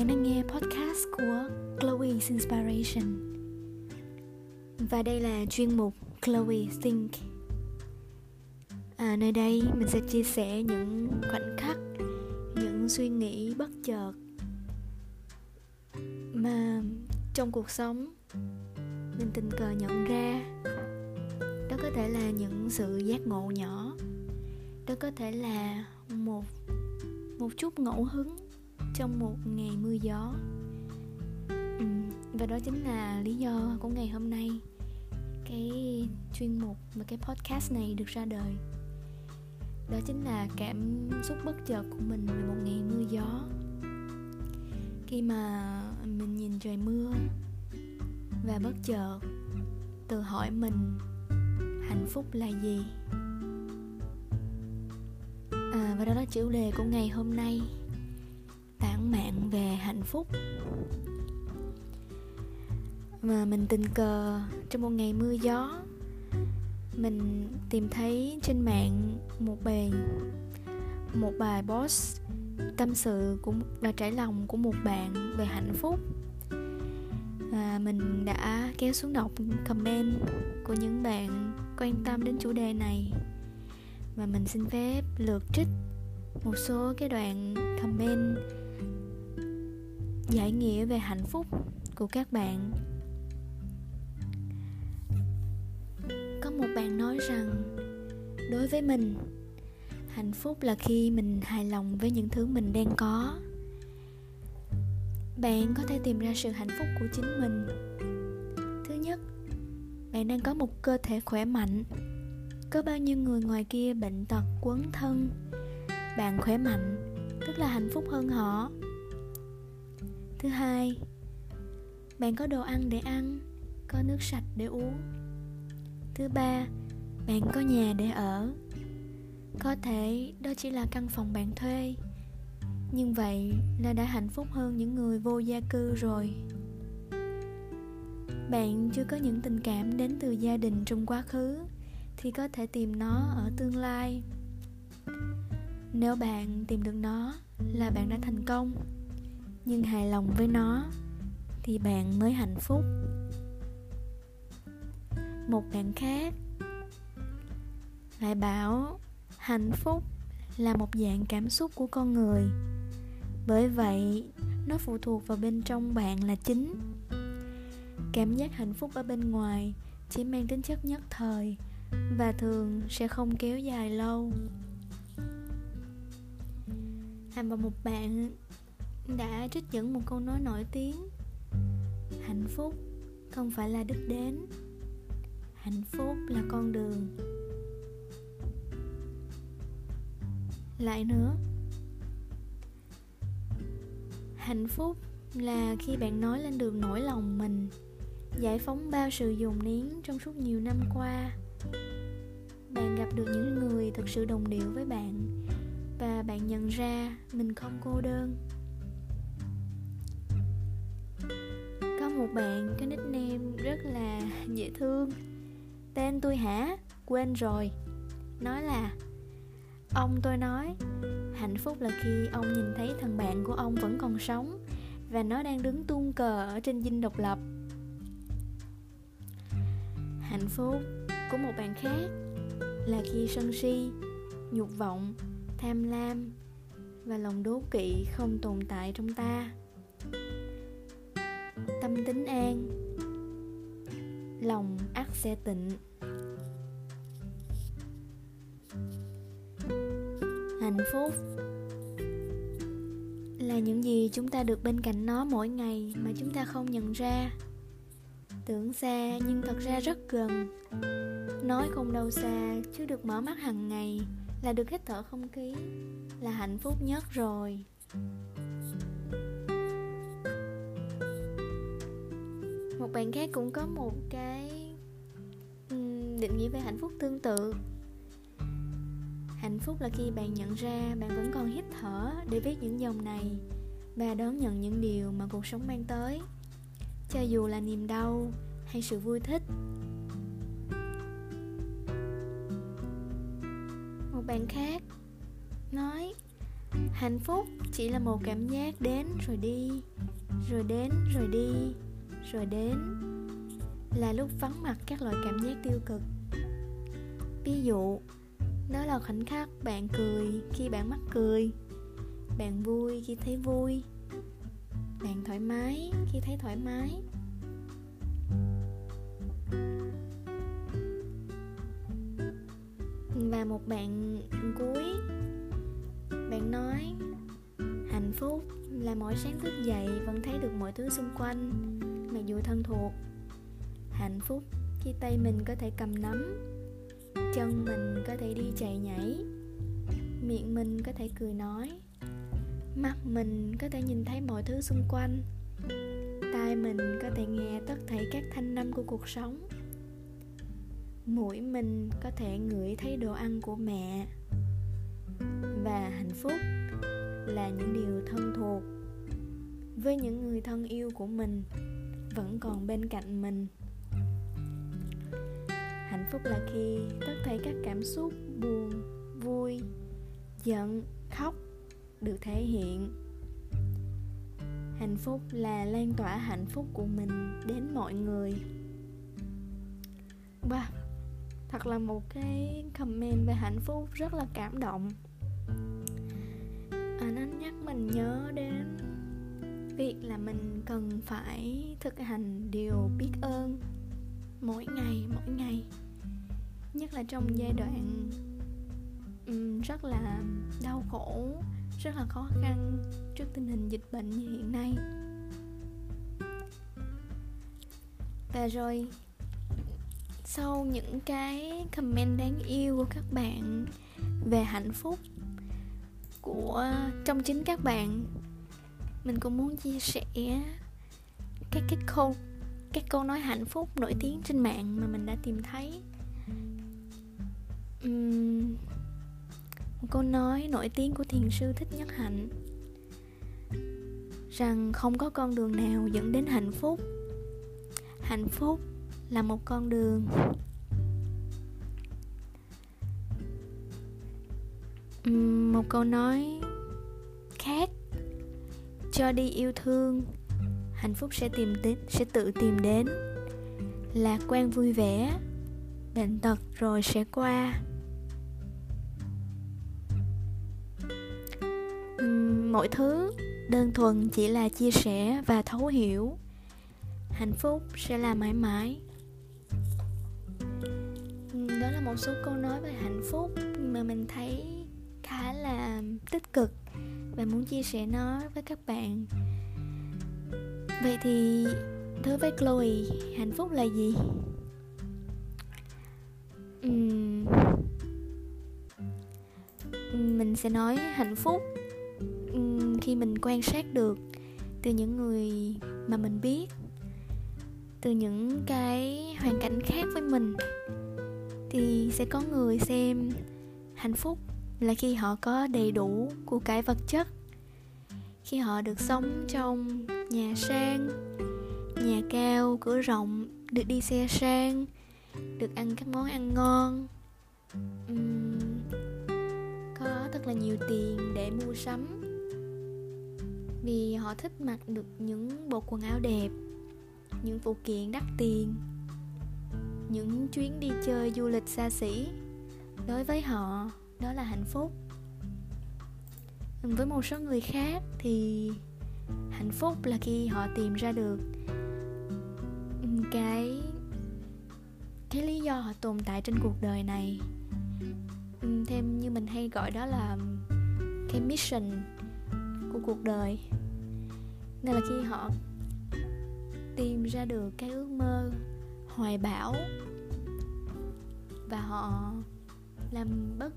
bạn đang nghe podcast của Chloe's Inspiration Và đây là chuyên mục Chloe Think. À, Nơi đây mình sẽ chia sẻ những khoảnh khắc, những suy nghĩ bất chợt Mà trong cuộc sống mình tình cờ nhận ra. Đó có thể là những sự giác ngộ nhỏ. Đó có thể là một một chút ngẫu hứng trong một ngày mưa gió. Ừ, và đó chính là lý do của ngày hôm nay cái chuyên mục và cái podcast này được ra đời. Đó chính là cảm xúc bất chợt của mình về một ngày mưa gió. Khi mà mình nhìn trời mưa và bất chợt tự hỏi mình hạnh phúc là gì? À, và đó là chủ đề của ngày hôm nay tản mạn về hạnh phúc. Mà mình tình cờ trong một ngày mưa gió, mình tìm thấy trên mạng một bài một bài post tâm sự của và trải lòng của một bạn về hạnh phúc. Và mình đã kéo xuống đọc comment của những bạn quan tâm đến chủ đề này. Và mình xin phép lượt trích một số cái đoạn comment giải nghĩa về hạnh phúc của các bạn. Có một bạn nói rằng, đối với mình, hạnh phúc là khi mình hài lòng với những thứ mình đang có. Bạn có thể tìm ra sự hạnh phúc của chính mình. Thứ nhất, bạn đang có một cơ thể khỏe mạnh. Có bao nhiêu người ngoài kia bệnh tật quấn thân, bạn khỏe mạnh, tức là hạnh phúc hơn họ thứ hai, bạn có đồ ăn để ăn, có nước sạch để uống. Thứ ba, bạn có nhà để ở. Có thể đó chỉ là căn phòng bạn thuê, nhưng vậy là đã hạnh phúc hơn những người vô gia cư rồi. Bạn chưa có những tình cảm đến từ gia đình trong quá khứ, thì có thể tìm nó ở tương lai. Nếu bạn tìm được nó là bạn đã thành công nhưng hài lòng với nó, thì bạn mới hạnh phúc. Một bạn khác lại bảo, hạnh phúc là một dạng cảm xúc của con người. Bởi vậy, nó phụ thuộc vào bên trong bạn là chính. Cảm giác hạnh phúc ở bên ngoài chỉ mang tính chất nhất thời và thường sẽ không kéo dài lâu. Hàm và một bạn đã trích dẫn một câu nói nổi tiếng. Hạnh phúc không phải là đích đến. Hạnh phúc là con đường. Lại nữa, hạnh phúc là khi bạn nói lên được nỗi lòng mình, giải phóng bao sự dồn nén trong suốt nhiều năm qua. Bạn gặp được những người thật sự đồng điệu với bạn và bạn nhận ra mình không cô đơn. Một bạn có nickname rất là dễ thương. Tên tôi hả? Quên rồi. Nói là, ông tôi nói, hạnh phúc là khi ông nhìn thấy thằng bạn của ông vẫn còn sống và nó đang đứng tuôn cờ ở trên dinh độc lập. Hạnh phúc của một bạn khác là khi sân si nhục vọng, tham lam và lòng đố kỵ không tồn tại trong ta tâm tính an. Lòng ắt sẽ tịnh. Hạnh phúc là những gì chúng ta được bên cạnh nó mỗi ngày mà chúng ta không nhận ra. Tưởng xa nhưng thật ra rất gần. Nói không đâu xa, chứ được mở mắt hàng ngày là được hít thở không khí, là hạnh phúc nhất rồi. Một bạn khác cũng có một cái định nghĩa về hạnh phúc tương tự. Hạnh phúc là khi bạn nhận ra bạn vẫn còn hít thở để viết những dòng này và đón nhận những điều mà cuộc sống mang tới. Cho dù là niềm đau hay sự vui thích. Một bạn khác nói, hạnh phúc chỉ là một cảm giác đến rồi đi, rồi đến, rồi đi rồi đến là lúc vắng mặt các loại cảm giác tiêu cực. Ví dụ nó là khoảnh khắc bạn cười khi bạn mắc cười, bạn vui khi thấy vui, bạn thoải mái khi thấy thoải mái. Và một bạn cuối, bạn nói, hạnh phúc là mỗi sáng thức dậy vẫn thấy được mọi thứ xung quanh vừa dù thân thuộc, hạnh phúc. Khi tay mình có thể cầm nắm, chân mình có thể đi chạy nhảy, miệng mình có thể cười nói, mắt mình có thể nhìn thấy mọi thứ xung quanh, tai mình có thể nghe tất thảy các thanh âm của cuộc sống. Mũi mình có thể ngửi thấy đồ ăn của mẹ. Và hạnh phúc là những điều thân thuộc với những người thân yêu của mình vẫn còn bên cạnh mình. Hạnh phúc là khi tất thấy các cảm xúc buồn vui giận khóc được thể hiện. Hạnh phúc là lan tỏa hạnh phúc của mình đến mọi người. Wow thật là một cái comment về hạnh phúc rất là cảm động. À, nó nhắc mình nhớ đến việc là mình cần phải thực hành điều biết ơn mỗi ngày mỗi ngày. Nhất là trong giai đoạn rất là đau khổ, rất là khó khăn trước tình hình dịch bệnh như hiện nay. Và rồi, sau những cái comment đáng yêu của các bạn về hạnh phúc của, trong chính các bạn mình cũng muốn chia sẻ các cái câu các câu nói hạnh phúc nổi tiếng trên mạng mà mình đã tìm thấy. Uhm, một câu nói nổi tiếng của thiền sư thích nhất hạnh rằng không có con đường nào dẫn đến hạnh phúc. Hạnh phúc là một con đường. Một câu nói cho đi yêu thương. Hạnh phúc sẽ tìm đến, sẽ tự tìm đến. Lạc quan vui vẻ, bệnh tật rồi sẽ qua. Mọi thứ đơn thuần chỉ là chia sẻ và thấu hiểu. Hạnh phúc sẽ là mãi mãi. Đó là một số câu nói về hạnh phúc mà mình thấy khá là tích cực và muốn chia sẻ nó với các bạn. Vậy thì đối với chloe hạnh phúc là gì? Uhm, mình sẽ nói hạnh phúc uhm, khi mình quan sát được từ những người mà mình biết từ những cái hoàn cảnh khác với mình thì sẽ có người xem hạnh phúc là khi họ có đầy đủ của cải vật chất. Khi họ được sống trong nhà sang nhà cao cửa rộng được đi xe sang được ăn các món ăn ngon. Uhm, có thật là nhiều tiền để mua sắm. Vì họ thích mặc được những bộ quần áo đẹp những phụ kiện đắt tiền những chuyến đi chơi du lịch xa xỉ đối với họ đó là hạnh phúc. Với một số người khác thì hạnh phúc là khi họ tìm ra được cái cái lý do họ tồn tại trên cuộc đời này. Thêm như mình hay gọi đó là cái mission của cuộc đời. Nên là khi họ tìm ra được cái ước mơ hoài bão và họ làm bất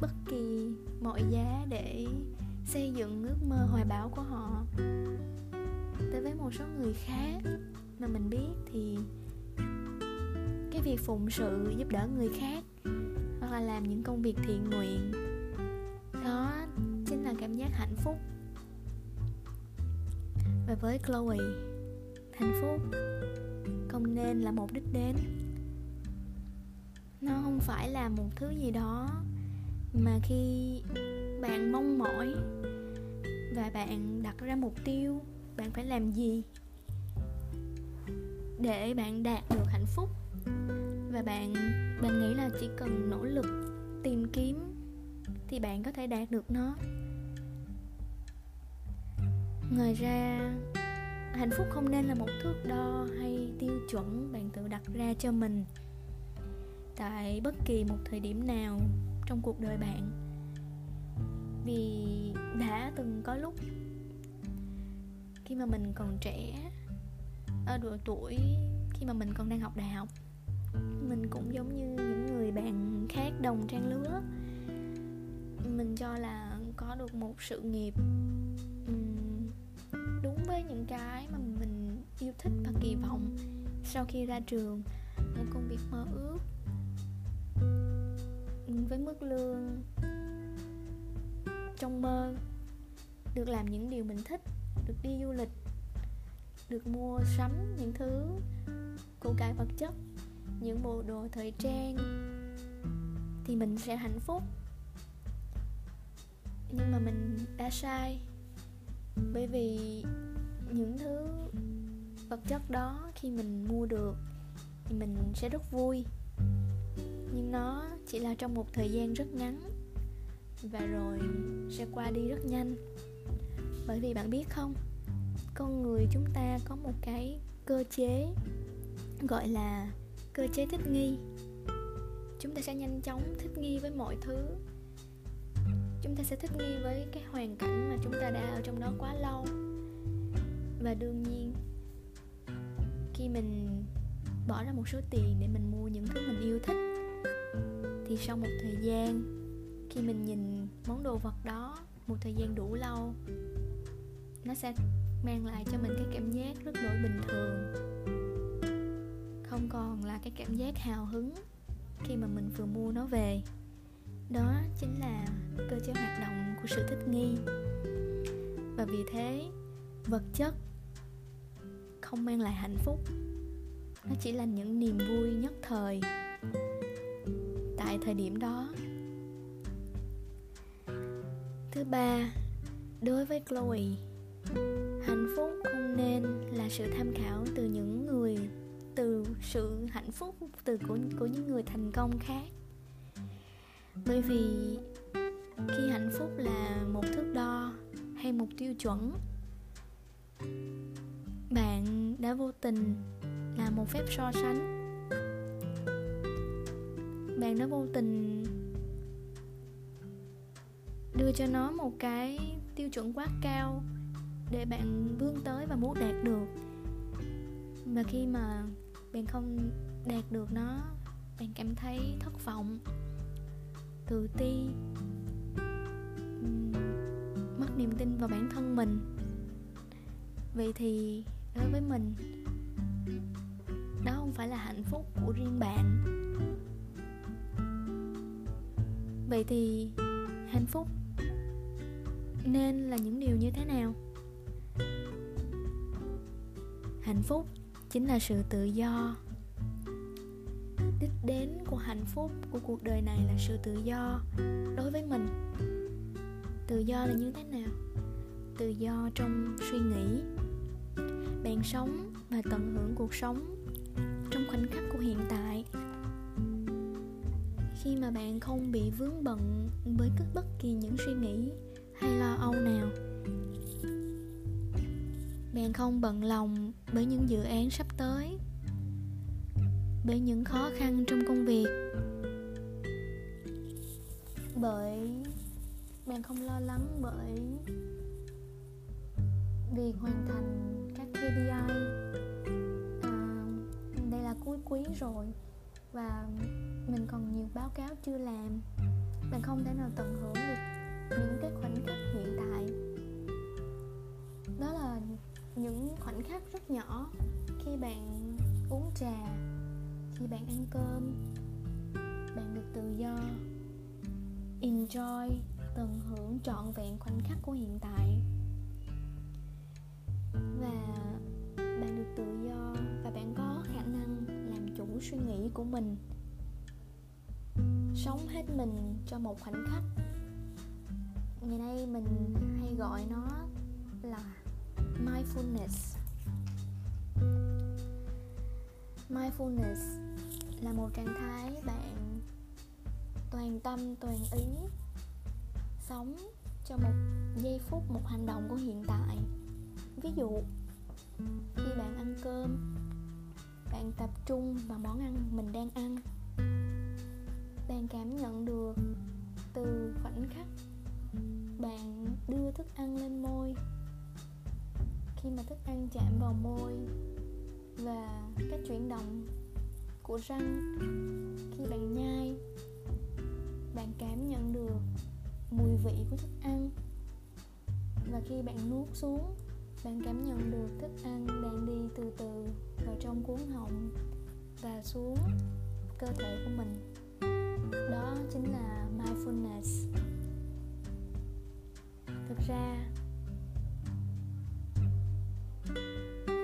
bất kỳ mọi giá để xây dựng ước mơ hoài bão của họ. Tới với một số người khác mà mình biết thì cái việc phụng sự giúp đỡ người khác hoặc là làm những công việc thiện nguyện, đó chính là cảm giác hạnh phúc. Và với chloe, hạnh phúc không nên là một đích đến. Nó không phải là một thứ gì đó mà khi bạn mong mỏi và bạn đặt ra mục tiêu, bạn phải làm gì để bạn đạt được hạnh phúc? Và bạn bạn nghĩ là chỉ cần nỗ lực tìm kiếm thì bạn có thể đạt được nó. Ngoài ra, hạnh phúc không nên là một thước đo hay tiêu chuẩn bạn tự đặt ra cho mình. Tại bất kỳ một thời điểm nào trong cuộc đời bạn. Vì đã từng có lúc khi mà mình còn trẻ, ở độ tuổi khi mà mình còn đang học đại học, mình cũng giống như những người bạn khác đồng trang lứa. Mình cho là có được một sự nghiệp đúng với những cái mà mình yêu thích và kỳ vọng sau khi ra trường. Một công việc mơ ước với mức lương trong mơ. Được làm những điều mình thích, được đi du lịch, được mua sắm những thứ của cải vật chất, những bộ đồ thời trang thì mình sẽ hạnh phúc. Nhưng mà mình đã sai bởi vì những thứ vật chất đó khi mình mua được thì mình sẽ rất vui nhưng nó chỉ là trong một thời gian rất ngắn. Và rồi sẽ qua đi rất nhanh. Bởi vì bạn biết không, con người chúng ta có một cái cơ chế gọi là cơ chế thích nghi. Chúng ta sẽ nhanh chóng thích nghi với mọi thứ. Chúng ta sẽ thích nghi với cái hoàn cảnh mà chúng ta đã ở trong đó quá lâu. Và đương nhiên, khi mình bỏ ra một số tiền để mình mua những thứ mình yêu thích thì sau một thời gian, khi mình nhìn món đồ vật đó, một thời gian đủ lâu, nó sẽ mang lại cho mình cái cảm giác rất đổi bình thường. Không còn là cái cảm giác hào hứng khi mà mình vừa mua nó về. Đó chính là cơ chế hoạt động của sự thích nghi. Và vì thế, vật chất không mang lại hạnh phúc. Nó chỉ là những niềm vui nhất thời tại thời điểm đó. Thứ ba, đối với chloe, hạnh phúc không nên là sự tham khảo từ những người, từ sự hạnh phúc từ của của những người thành công khác. Bởi vì khi hạnh phúc là một thước đo hay một tiêu chuẩn, bạn đã vô tình là một phép so sánh bạn đã vô tình đưa cho nó một cái tiêu chuẩn quá cao để bạn vươn tới và muốn đạt được. Và khi mà bạn không đạt được nó, bạn cảm thấy thất vọng, tự ti mất niềm tin vào bản thân mình. Vậy thì đối với mình, đó không phải là hạnh phúc của riêng bạn vậy thì hạnh phúc nên là những điều như thế nào? Hạnh phúc chính là sự tự do. Đích đến của hạnh phúc của cuộc đời này là sự tự do đối với mình. Tự do là như thế nào? Tự do trong suy nghĩ, bạn sống và tận hưởng cuộc sống trong khoảnh khắc của hiện tại khi mà bạn không bị vướng bận với bất kỳ những suy nghĩ hay lo âu nào. Bạn không bận lòng bởi những dự án sắp tới bởi những khó khăn trong công việc. Bởi bạn không lo lắng bởi việc hoàn thành các KPI à, đây là cuối quý rồi và mình còn nhiều báo cáo chưa làm. Bạn không thể nào tận hưởng được những cái khoảnh khắc hiện tại. Đó là những khoảnh khắc rất nhỏ khi bạn uống trà, khi bạn ăn cơm. Bạn được tự do, enjoy, tận hưởng trọn vẹn khoảnh khắc của hiện tại. Chủ suy nghĩ của mình. Sống hết mình cho một khoảnh khắc. Ngày nay mình hay gọi nó là mindfulness. Mindfulness là một trạng thái bạn toàn tâm, toàn ý sống cho một giây phút, một hành động của hiện tại. Ví dụ, khi bạn ăn cơm bạn tập trung vào món ăn mình đang ăn. Bạn cảm nhận được từ khoảnh khắc bạn đưa thức ăn lên môi. Khi mà thức ăn chạm vào môi và các chuyển động của răng, khi bạn nhai, bạn cảm nhận được mùi vị của thức ăn. Và khi bạn nuốt xuống bạn cảm nhận được thức ăn đang đi từ từ vào trong cuốn họng và xuống cơ thể của mình. Đó chính là mindfulness. Thực ra,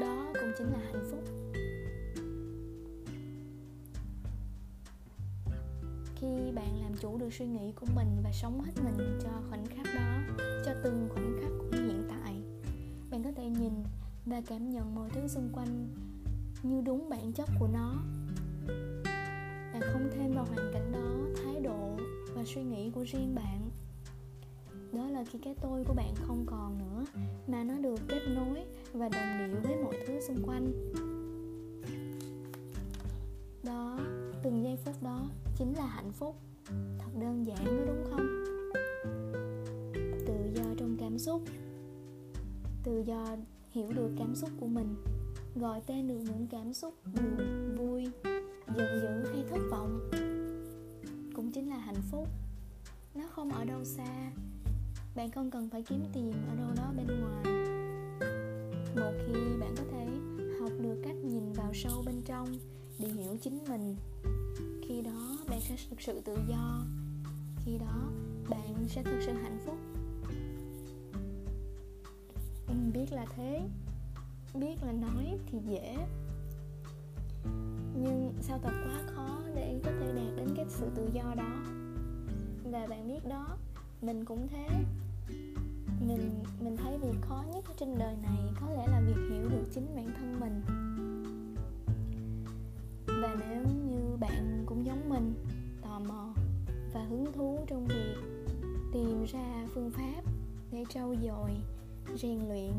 đó cũng chính là hạnh phúc. Khi bạn làm chủ được suy nghĩ của mình và sống hết mình cho khoảnh khắc đó và cảm nhận mọi thứ xung quanh như đúng bản chất của nó. Bạn không thêm vào hoàn cảnh đó thái độ và suy nghĩ của riêng bạn. Đó là khi cái tôi của bạn không còn nữa, mà nó được kết nối và đồng điệu với mọi thứ xung quanh. Đó, từng giây phút đó chính là hạnh phúc. Thật đơn giản đó đúng không? Tự do trong cảm xúc. Tự do hiểu được cảm xúc của mình. Gọi tên được những cảm xúc buồn, vui, giận dữ hay thất vọng cũng chính là hạnh phúc. Nó không ở đâu xa. Bạn không cần phải kiếm tìm ở đâu đó bên ngoài. Một khi bạn có thể học được cách nhìn vào sâu bên trong để hiểu chính mình, khi đó bạn sẽ thực sự tự do. Khi đó, bạn sẽ thực sự hạnh phúc biết là thế, biết là nói thì dễ. Nhưng sao thật quá khó để có thể đạt đến cái sự tự do đó. Và bạn biết đó, mình cũng thế. Mình mình thấy việc khó nhất trên đời này có lẽ là việc hiểu được chính bản thân mình. Và nếu như bạn cũng giống mình, tò mò và hứng thú trong việc tìm ra phương pháp để trau dồi rèn luyện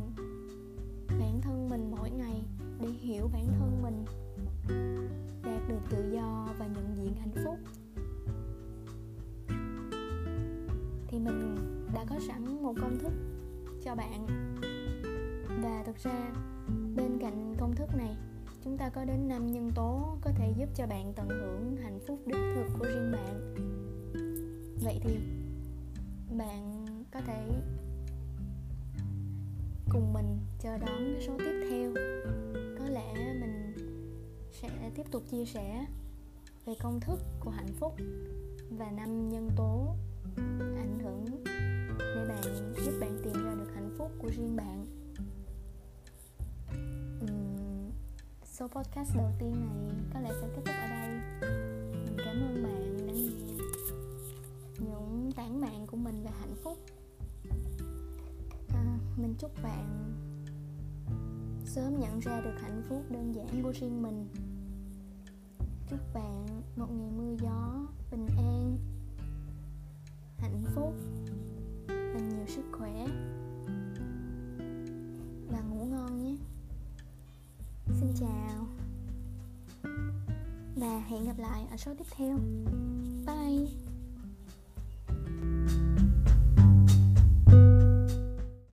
bản thân mình mỗi ngày để hiểu bản thân mình, đạt được tự do và nhận diện hạnh phúc. Thì mình đã có sẵn một công thức cho bạn. Và thực ra, bên cạnh công thức này, chúng ta có đến 5 nhân tố có thể giúp cho bạn tận hưởng hạnh phúc đích thực của riêng bạn. Vậy thì bạn có thể cùng mình chờ đón cái số tiếp theo. Có lẽ mình sẽ tiếp tục chia sẻ về công thức của hạnh phúc và năm nhân tố ảnh hưởng để bạn giúp bạn tìm ra được hạnh phúc của riêng bạn. Uhm, số podcast đầu tiên này có lẽ sẽ kết thúc ở đây. Mình cảm ơn bạn. Chúc bạn sớm nhận ra được hạnh phúc đơn giản của riêng mình. Chúc bạn một ngày mưa gió, bình an, hạnh phúc và nhiều sức khỏe. Và ngủ ngon nhé. Xin chào và hẹn gặp lại ở số tiếp theo. Bye.